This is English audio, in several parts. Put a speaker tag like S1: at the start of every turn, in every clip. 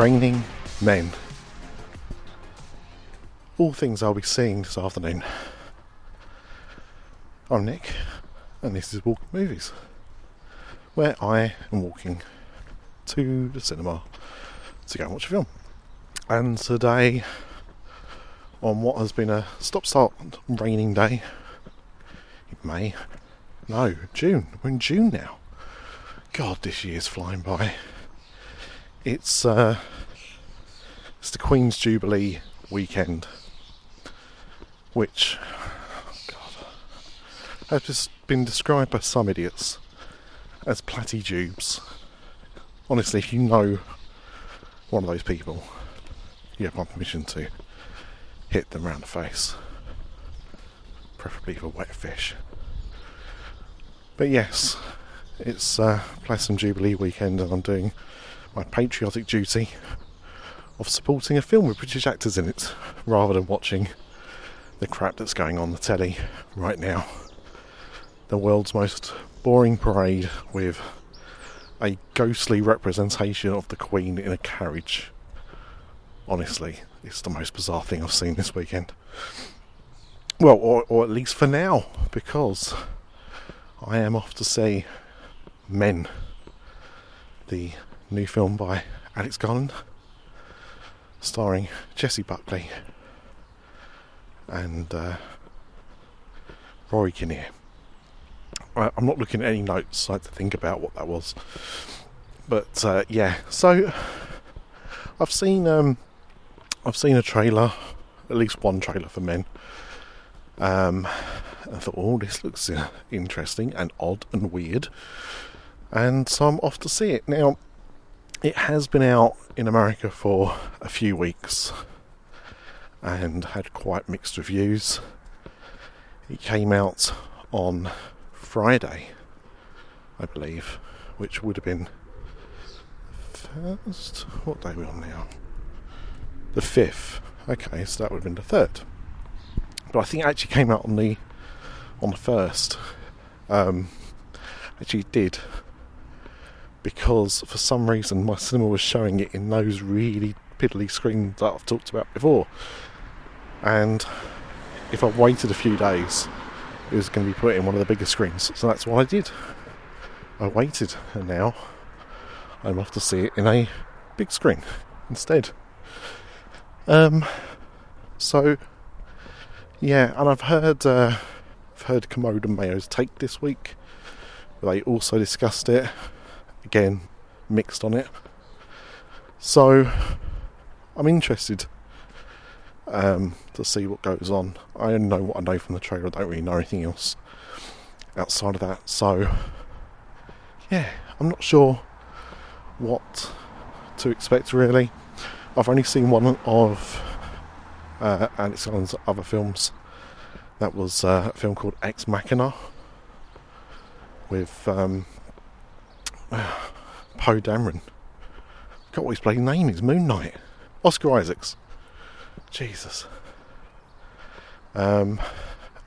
S1: Raining men. All things I'll be seeing this afternoon. I'm Nick, and this is Walking Movies, where I am walking to the cinema to go and watch a film. And today, on what has been a stop start raining day in May, no, June, we're in June now. God, this year's flying by. It's uh, it's the Queen's Jubilee weekend, which God, has just been described by some idiots as Platty Jubes. Honestly, if you know one of those people, you have my permission to hit them round the face, preferably a wet fish. But yes, it's uh, Platinum Jubilee weekend, and I'm doing my patriotic duty of supporting a film with British actors in it, rather than watching the crap that's going on the telly right now. The world's most boring parade with a ghostly representation of the Queen in a carriage. Honestly, it's the most bizarre thing I've seen this weekend. Well, or, or at least for now, because I am off to see Men, the new film by Alex Garland, starring Jessie Buckley and uh, Rory Kinnear. I'm not looking at any notes. I had to think about what that was, but uh, yeah. So I've seen um, I've seen a trailer, at least one trailer for Men. Um, I thought, oh, this looks uh, interesting and odd and weird and so I'm off to see it. Now, it has been out in America for a few weeks and had quite mixed reviews. It came out on Friday, I believe, which would have been first. What day are we on now? The fifth. Okay, so that would have been the third. But I think it actually came out on the on the first. Um, actually, did because for some reason my cinema was showing it in those really piddly screens that I've talked about before. And if I waited a few days, it was going to be put in one of the bigger screens. So that's what I did. I waited, and now I'm off to see it in a big screen instead. Um, so yeah, and I've heard uh, I've heard and Mayo's take this week. They also discussed it again mixed on it. So I'm interested um, to see what goes on. I only know what I know from the trailer. I don't really know anything else outside of that. So yeah, I'm not sure what to expect really. I've only seen one of uh, Alex other films. That was uh, a film called Ex Machina with um, Poe Dameron. Got what his bloody name is. Moon Knight. Oscar Isaacs. Jesus. Um,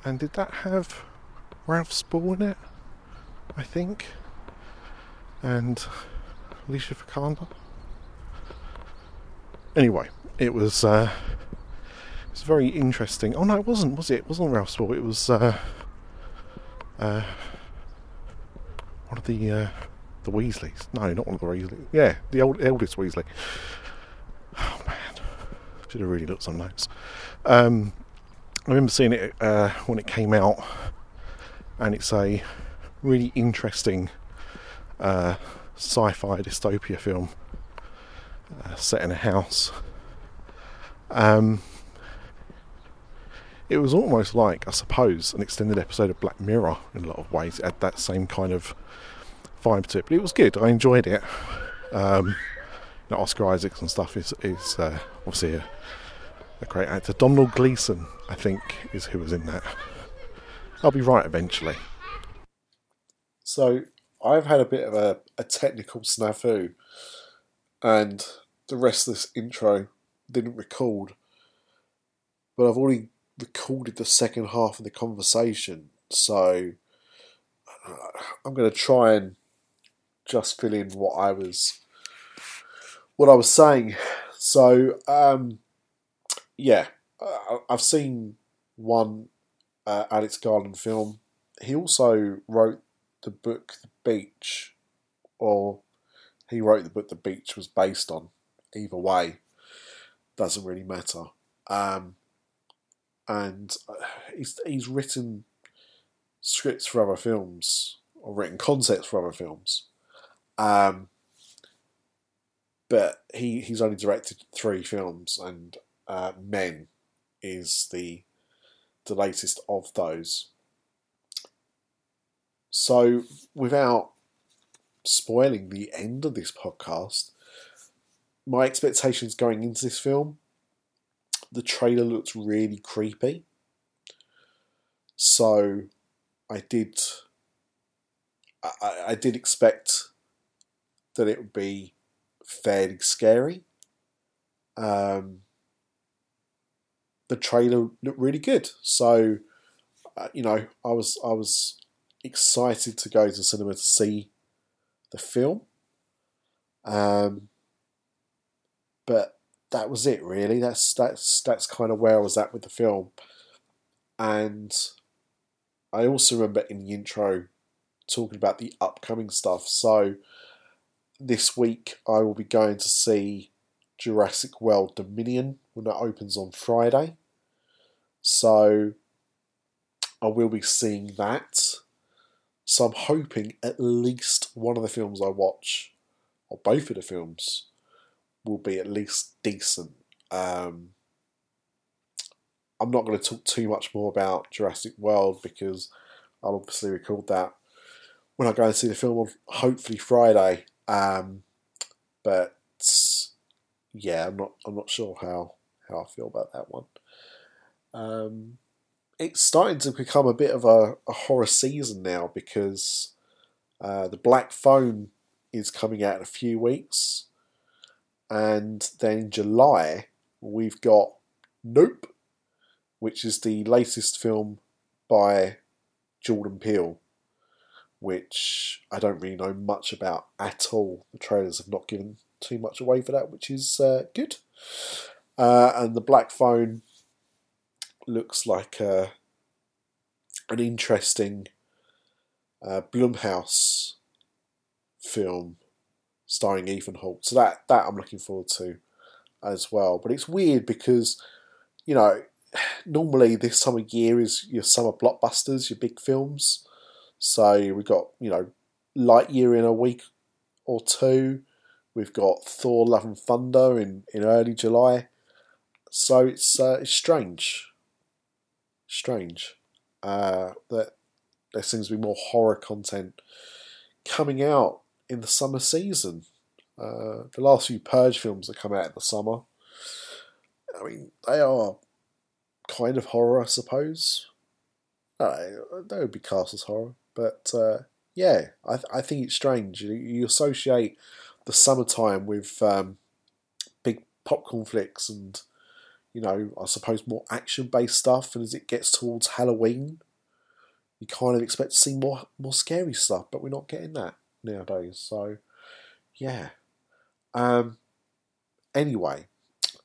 S1: and did that have Ralph Spall in it? I think. And Alicia Vikander. Anyway, it was uh, it was very interesting. Oh no, it wasn't. Was it? It wasn't Ralph Spall. It was uh, uh, one of the uh, the Weasleys. No, not one of the Weasleys. Yeah, the old eldest Weasley. Oh man, should have really looked some notes. Um, I remember seeing it uh, when it came out, and it's a really interesting uh, sci-fi dystopia film uh, set in a house. Um, it was almost like, I suppose, an extended episode of Black Mirror in a lot of ways. It had that same kind of vibe to it, but it was good. I enjoyed it. Um, you know, Oscar Isaacs and stuff is is uh, obviously a, a, great actor. Domhnall Gleeson, I think, is who was in that. I'll be right eventually.
S2: So I've had a bit of a, a technical snafu, and the rest of this intro didn't record, but I've already recorded the second half of the conversation, so I'm going to try and just fill in what I was what I was saying. So, um, yeah, I've seen one uh, Alex Garland film. He also wrote the book The Beach, or he wrote the book The Beach was based on. Either way, doesn't really matter. Um, and uh, he's he's written scripts for other films or written concepts for other films. Um, but he, he's only directed three films, and uh, Men is the the latest of those. So, without spoiling the end of this podcast, my expectations going into this film, the trailer looks really creepy. So, I did, I, I did expect that it would be fairly scary. Um, the trailer looked really good, so uh, you know I was I was excited to go to the cinema to see the film. Um, but that was it really. That's that's that's kind of where I was at with the film, and I also remember in the intro talking about the upcoming stuff. So this week I will be going to see Jurassic World Dominion when that opens on Friday. So I will be seeing that. So I'm hoping at least one of the films I watch, or both of the films, will be at least decent. Um, I'm not going to talk too much more about Jurassic World because I'll obviously record that when I go and see the film on hopefully Friday. Um, but yeah, I'm not I'm not sure how how I feel about that one. Um, it's starting to become a bit of a, a horror season now because uh, the Black Phone is coming out in a few weeks, and then July we've got Nope, which is the latest film by Jordan Peele, which I don't really know much about at all. The trailers have not given too much away for that, which is uh, good. Uh, and the Black Phone looks like uh, an interesting uh, Blumhouse film starring Ethan Hawke. So that that I'm looking forward to as well. But it's weird because you know normally this time of year is your summer blockbusters, your big films. So we've got you know Lightyear in a week or two. We've got Thor: Love and Thunder in, in early July. So it's uh, it's strange, strange uh, that there seems to be more horror content coming out in the summer season. Uh, the last few Purge films that come out in the summer, I mean, they are kind of horror, I suppose. Uh, they would be cast as horror, but uh, yeah, I, th- I think it's strange. You, you associate the summertime with um, big popcorn flicks and you know, I suppose more action based stuff. And as it gets towards Halloween, you kind of expect to see more more scary stuff, but we're not getting that nowadays. So, yeah. Um. Anyway,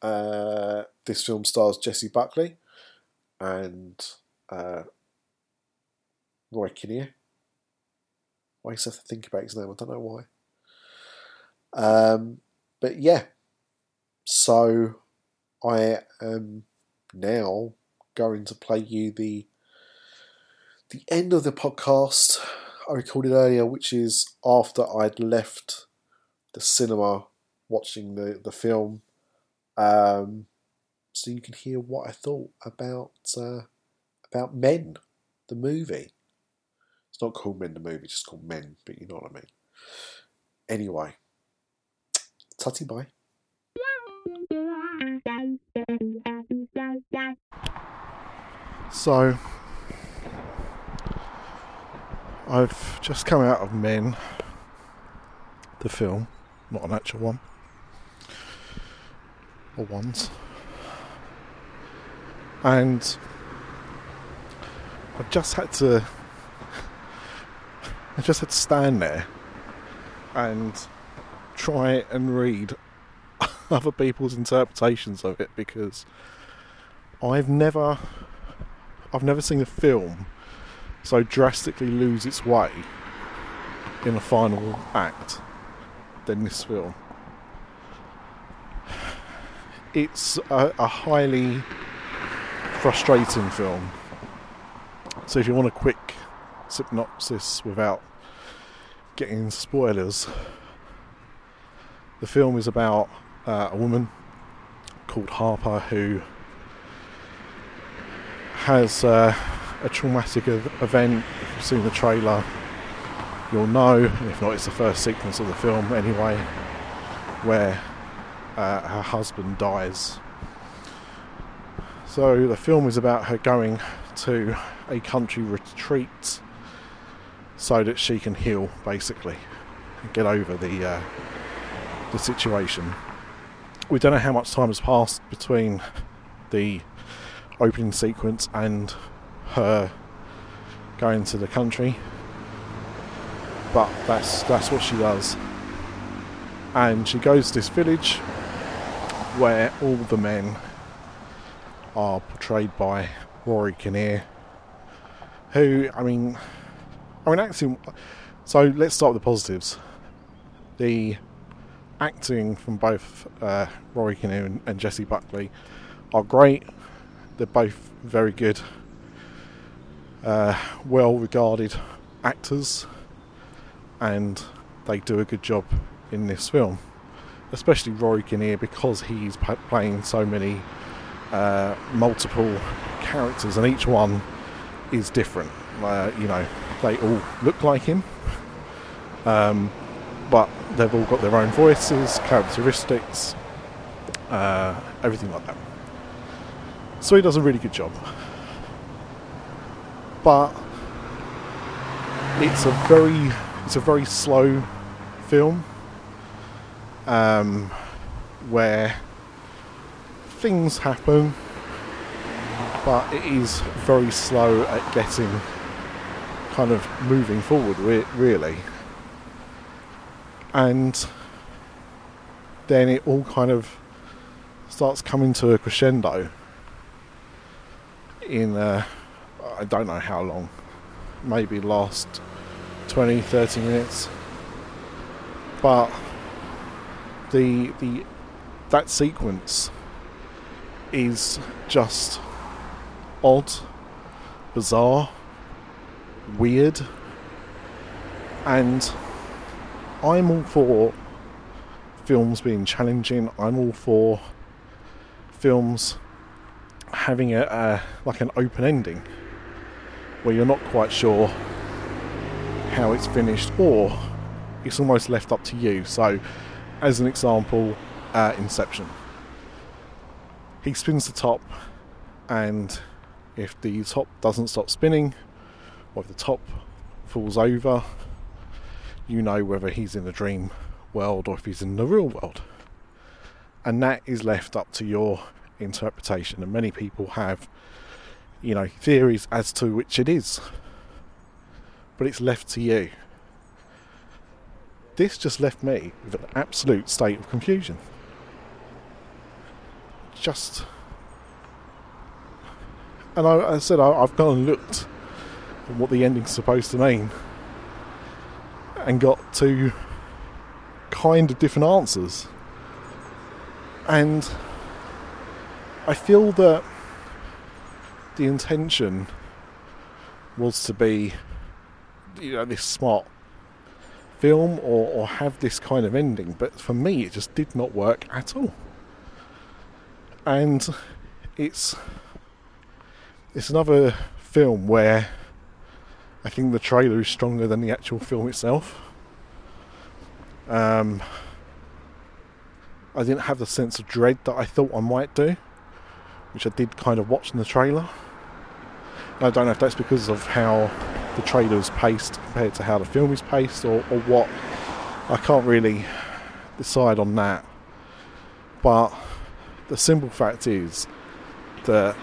S2: uh, this film stars Jessie Buckley and uh, Roy Kinnear. I used to have to think about his name. I don't know why. Um, but yeah, so I am now going to play you the the end of the podcast I recorded earlier, which is after I'd left the cinema watching the, the film. Um, so you can hear what I thought about uh, about Men, the movie. It's not called Men the movie, it's just called Men, but you know what I mean. Anyway, tutty bye.
S1: So, I've just come out of Men, the film, not an actual one, or ones, and I've just had to, I just had to stand there and try and read other people's interpretations of it because I've never I've never seen a film so drastically lose its way in the final act than this film. It's a, a highly frustrating film. So if you want a quick synopsis without getting spoilers, the film is about uh, a woman called Harper who has uh, a traumatic ev- event. If you've seen the trailer, you'll know. If not, it's the first sequence of the film anyway, where uh, her husband dies. So the film is about her going to a country retreat so that she can heal, basically, and get over the uh, the situation. We don't know how much time has passed between the opening sequence and her going to the country, but that's that's what she does. And she goes to this village where all the men are portrayed by Rory Kinnear, who I mean, I mean acting. So let's start with the positives. The acting from both uh, Rory Kinnear and, and Jessie Buckley are great. They're both very good, uh, well regarded actors, and they do a good job in this film. Especially Rory Kinnear because he's p- playing so many uh, multiple characters, and each one is different. Uh, you know, they all look like him, um, but they've all got their own voices, characteristics, uh, everything like that. So he does a really good job. But it's a very it's a very slow film um, where things happen but it is very slow at getting kind of moving forward re- really and then it all kind of starts coming to a crescendo in uh, I don't know how long, maybe last 20, 30 minutes. But the the that sequence is just odd, bizarre, weird, and I'm all for films being challenging. I'm all for films having a, a like an open ending where you're not quite sure how it's finished or it's almost left up to you. So, as an example, uh, Inception. He spins the top, and if the top doesn't stop spinning, if the top falls over, you know whether he's in the dream world or if he's in the real world. And that is left up to your interpretation, and many people have, you know, theories as to which it is. But it's left to you. This just left me with an absolute state of confusion. Just. And I, I said, I, I've gone and looked what the ending's supposed to mean and got two kind of different answers. And I feel that the intention was to be, you know, this smart film or, or have this kind of ending, but for me, it just did not work at all. And it's it's another film where I think the trailer is stronger than the actual film itself. Um, I didn't have the sense of dread that I thought I might do, which I did kind of watch in the trailer. I don't know if that's because of how the trailer is paced compared to how the film is paced or, or what. I can't really decide on that. But the simple fact is that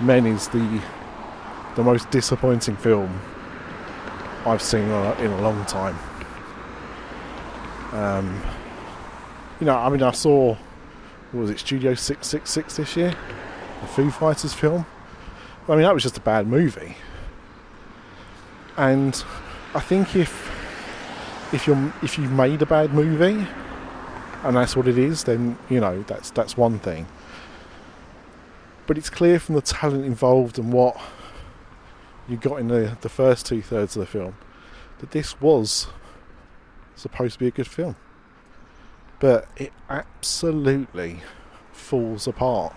S1: Men is the the most disappointing film I've seen in a long time. Um, you know, I mean, I saw, what was it, Studio 666 this year? The Foo Fighters film. I mean, that was just a bad movie. And I think if if you're if you've made a bad movie and that's what it is, then you know that's that's one thing. But it's clear from the talent involved and what you got in the the first two thirds of the film that this was supposed to be a good film. But it absolutely falls apart.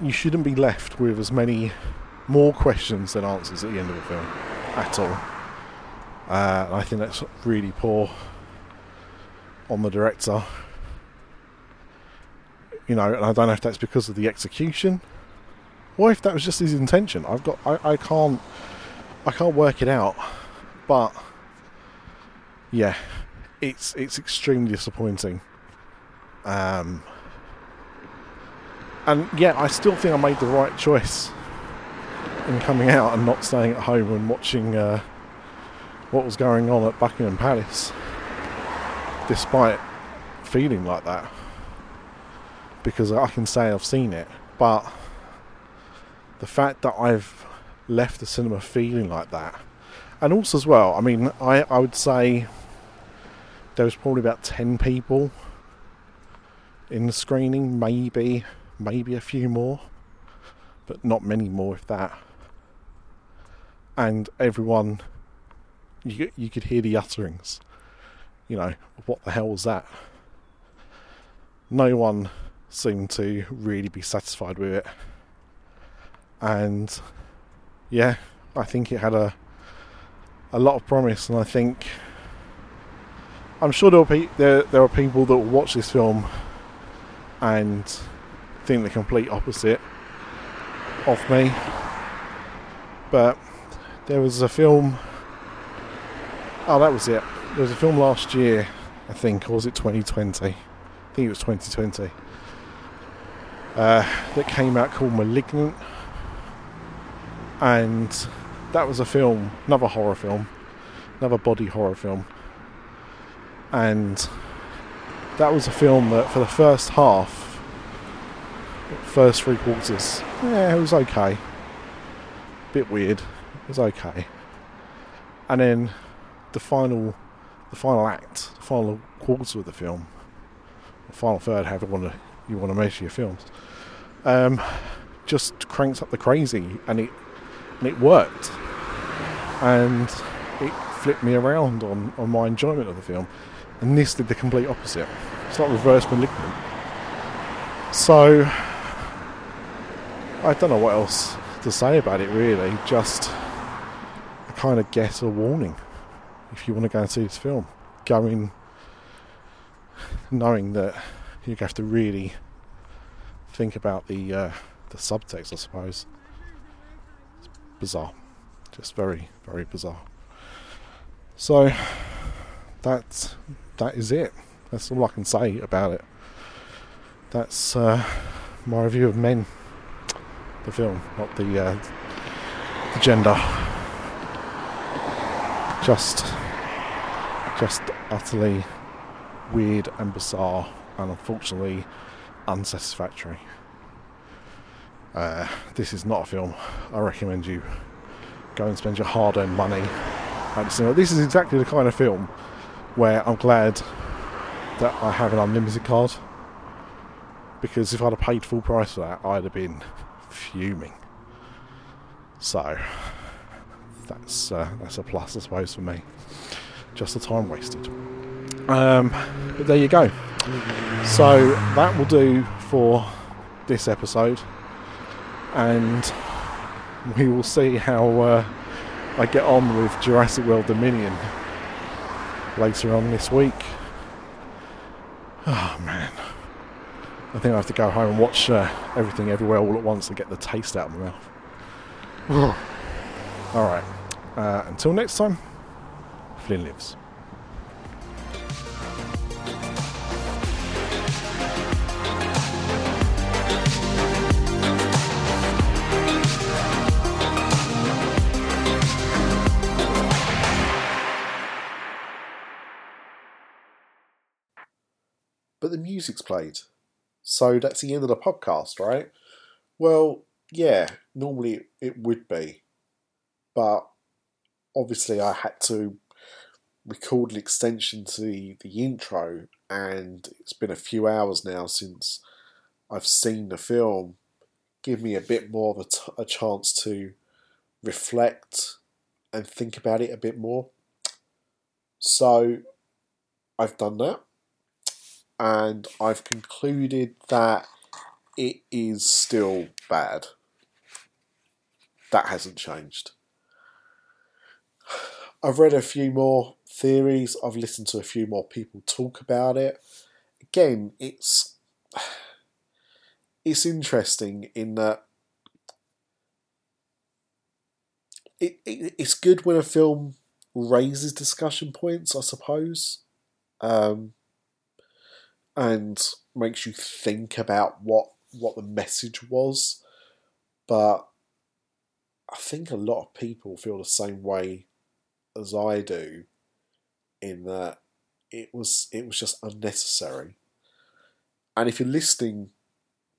S1: You shouldn't be left with as many more questions than answers at the end of the film at all. Uh, I think that's really poor on the director. You know, and I don't know if that's because of the execution, or if that was just his intention. I've got, I, I can't, I can't work it out. But yeah, it's it's extremely disappointing. Um, and yeah, I still think I made the right choice in coming out and not staying at home and watching uh, what was going on at Buckingham Palace, despite feeling like that. Because I can say I've seen it, but the fact that I've left the cinema feeling like that, and also as well, I mean, I, I would say there was probably about 10 people in the screening, maybe, maybe a few more, but not many more, if that. And everyone you you could hear the utterings. You know, what the hell was that? No one seemed to really be satisfied with it, and yeah, I think it had a a lot of promise, and I think I'm sure there are pe- there there are people that will watch this film and think the complete opposite of me, but there was a film Oh, that was it. There was a film last year, I think, or was it 2020? I think it was 2020. Uh, that came out called Malignant, and that was a film, another horror film, another body horror film, and that was a film that for the first half, first three quarters, yeah, it was okay. Bit weird. It was okay. And then the final, the final act, the final quarter of the film, the final third, however you want to you want to measure your films, um, just cranks up the crazy, and it and it worked, and it flipped me around on on my enjoyment of the film, and this did the complete opposite. It's like reverse malignant. So I don't know what else to say about it really. Just a kind of get a warning if you want to go and see this film. Going knowing that you have to really think about the uh, the subtext, I suppose. Bizarre, just very very bizarre. So that's that is it. That's all I can say about it. That's uh, my review of Men, the film, not the, uh, the gender. Just just utterly weird and bizarre and unfortunately unsatisfactory. Uh, this is not a film I recommend you go and spend your hard earned money at the cinema. This is exactly the kind of film where I'm glad that I have an unlimited card because if I'd have paid full price for that, I'd have been fuming. So that's uh, that's a plus, I suppose, for me just the time wasted. Um, but there you go. So that will do for this episode, and we will see how uh, I get on with Jurassic World Dominion later on this week. Oh man. I think I have to go home and watch uh, everything everywhere all at once and get the taste out of my mouth. Alright. Uh, until next time. Flynn lives.
S2: The music's played. So that's the end of the podcast, right? Well, yeah, normally it would be. But obviously, I had to record an extension to the, the intro, and it's been a few hours now since I've seen the film. Give me a bit more of a, t- a chance to reflect and think about it a bit more. So I've done that, and I've concluded that it is still bad. That hasn't changed. I've read a few more theories. I've listened to a few more people talk about it. Again, it's it's interesting in that it, it it's good when a film raises discussion points, I suppose, um, and makes you think about what what the message was. But I think a lot of people feel the same way as I do, in that it was it was just unnecessary. And if you're listening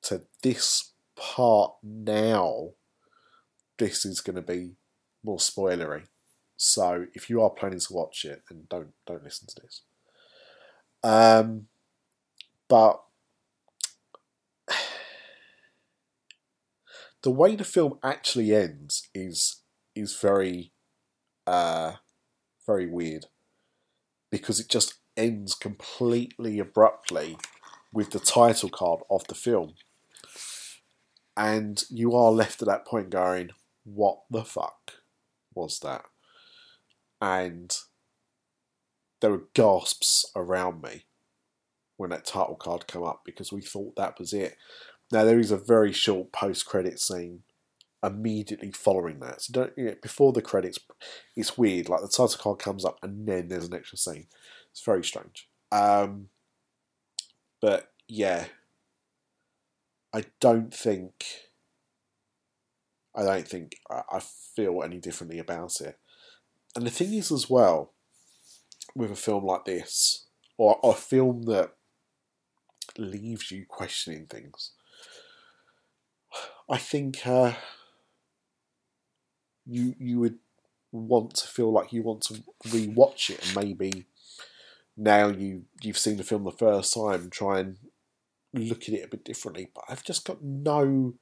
S2: to this part now, this is going to be more spoilery. So if you are planning to watch it, then don't don't listen to this. Um, but the way the film actually ends is is very uh, very weird because it just ends completely abruptly with the title card of the film. And you are left at that point going, what the fuck was that? And there were gasps around me when that title card came up because we thought that was it. Now there is a very short post-credit scene immediately following that. So don't you know, before the credits, it's weird. Like the title card comes up and then there's an extra scene. It's very strange. Um, but yeah, I don't think. I don't think I feel any differently about it. And the thing is, as well, with a film like this, or a film that leaves you questioning things, I think uh, you you would want to feel like you want to rewatch it and maybe now you you've seen the film the first time try and look at it a bit differently. But I've just got no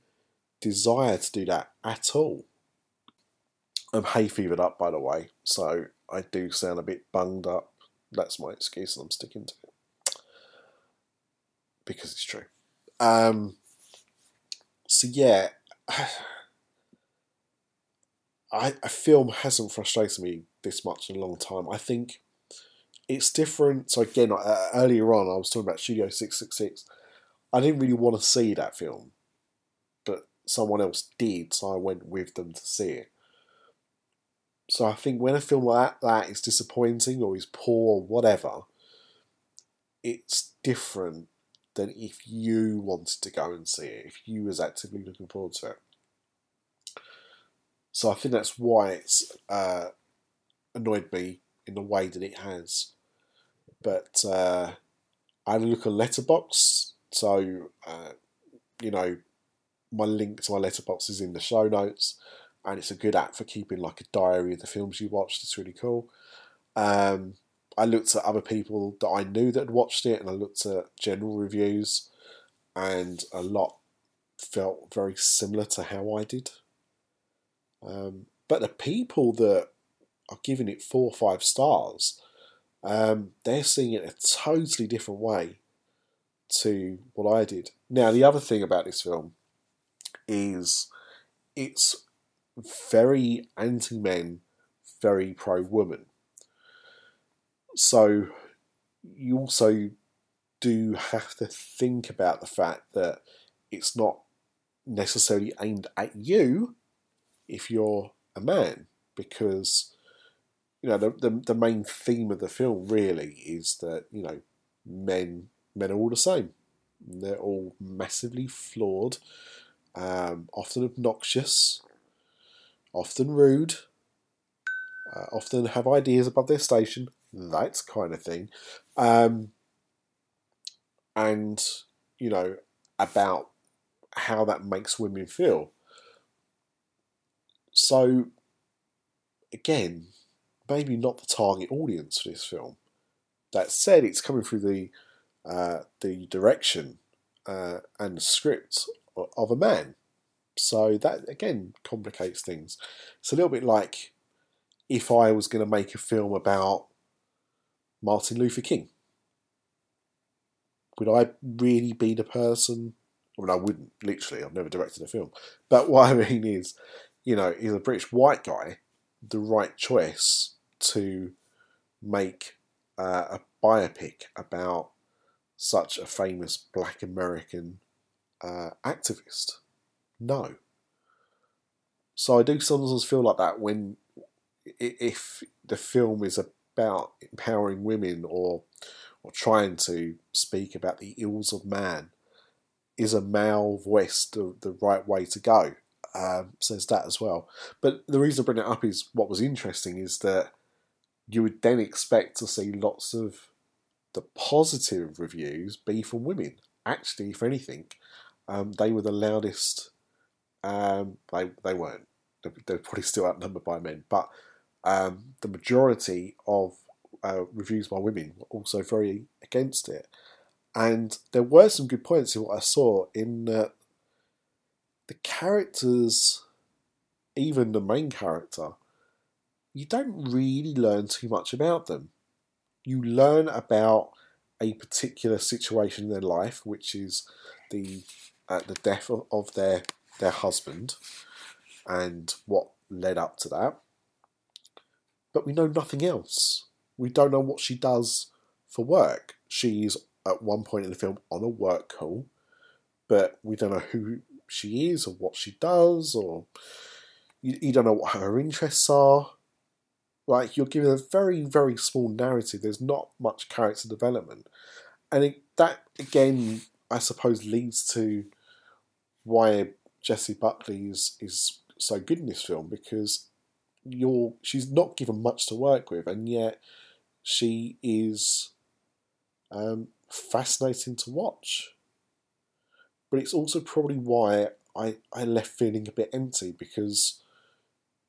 S2: desire to do that at all. I'm hay fevered up by the way so I do sound a bit bunged up. That's my excuse and I'm sticking to it because it's true um so yeah I, a film hasn't frustrated me this much in a long time. I think it's different. So again, uh, earlier on, I was talking about Studio Six Six Six. I didn't really want to see that film, but someone else did, so I went with them to see it. So I think when a film like that, that is disappointing or is poor or whatever, it's different than if you wanted to go and see it, if you was actively looking forward to it. So I think that's why it's uh, annoyed me in the way that it has. But uh, I had a look at Letterboxd, so uh, you know my link to my Letterboxd is in the show notes, and it's a good app for keeping like a diary of the films you watched. It's really cool. Um, I looked at other people that I knew that had watched it, and I looked at general reviews, and a lot felt very similar to how I did. Um, but the people that are giving it four or five stars, um, they're seeing it a totally different way to what I did. Now, the other thing about this film is it's very anti men, very pro woman. So you also do have to think about the fact that it's not necessarily aimed at you if you're a man, because you know the, the the main theme of the film really is that you know men men are all the same. They're all massively flawed, um, often obnoxious, often rude, uh, often have ideas above their station, that kind of thing. Um, and you know about how that makes women feel. So, again, maybe not the target audience for this film. That said, it's coming through the uh, the direction uh, and the script of a man. So that again complicates things. It's a little bit like if I was going to make a film about Martin Luther King. Would I really be the person? I mean, I wouldn't, literally. I've never directed a film. But what I mean is, you know, is a British white guy the right choice to make uh, a biopic about such a famous black American uh, activist? No. So I do sometimes feel like that when if the film is about empowering women or or trying to speak about the ills of man, is a male voice the, the right way to go? Um, says that as well. But the reason I bring it up is what was interesting is that you would then expect to see lots of the positive reviews be from women. Actually, if anything, um, they were the loudest. Um, they they weren't. They, they were probably still outnumbered by men, but um, the majority of uh, reviews by women were also very against it. And there were some good points in what I saw in the characters, even the main character, you don't really learn too much about them. You learn about a particular situation in their life, which is the uh, the death of, of their their husband and what led up to that. But we know nothing else. We don't know what she does for work. She's at one point in the film on a work call, but we don't know who she is or what she does, or you, you don't know what her interests are. Like you're given a very very small narrative. There's not much character development, and it, that again, I suppose, leads to why Jessie Buckley is is so good in this film because you're she's not given much to work with, and yet she is um, fascinating to watch. But it's also probably why I, I left feeling a bit empty because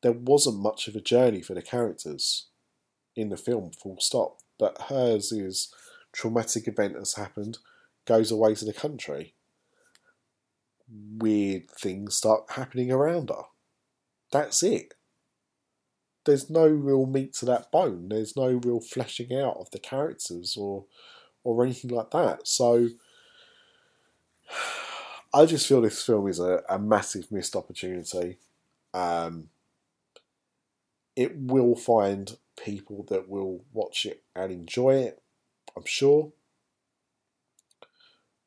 S2: there wasn't much of a journey for the characters in the film, full stop. But hers is traumatic event has happened, goes away to the country. Weird things start happening around her. That's it. There's no real meat to that bone. There's no real fleshing out of the characters or or anything like that. So I just feel this film is a, a massive missed opportunity. Um, it will find people that will watch it and enjoy it, I'm sure.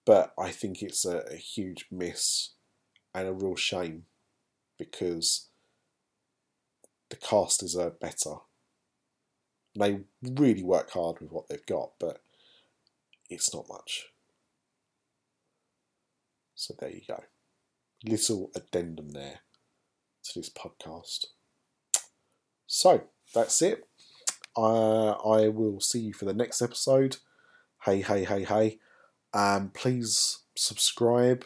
S2: But I think it's a, a huge miss and a real shame because the cast deserve better. They really work hard with what they've got, but it's not much. So there you go. Little addendum there to this podcast. So that's it. Uh, I will see you for the next episode. Hey, hey, hey, hey. Um, please subscribe.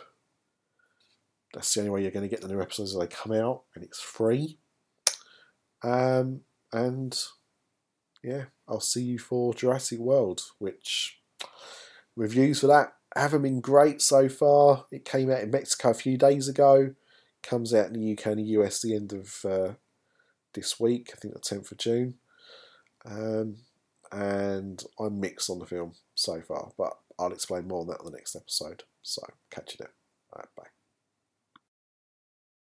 S2: That's the only way you're going to get the new episodes as they come out, and it's free. Um, and yeah, I'll see you for Jurassic World, which reviews for that haven't been great so far. It came out in Mexico a few days ago. Comes out in the UK and the US the end of uh, this week. I think the 10th of June. Um, and I'm mixed on the film so far, but I'll explain more on that on the next episode. So catch you then. Right, bye.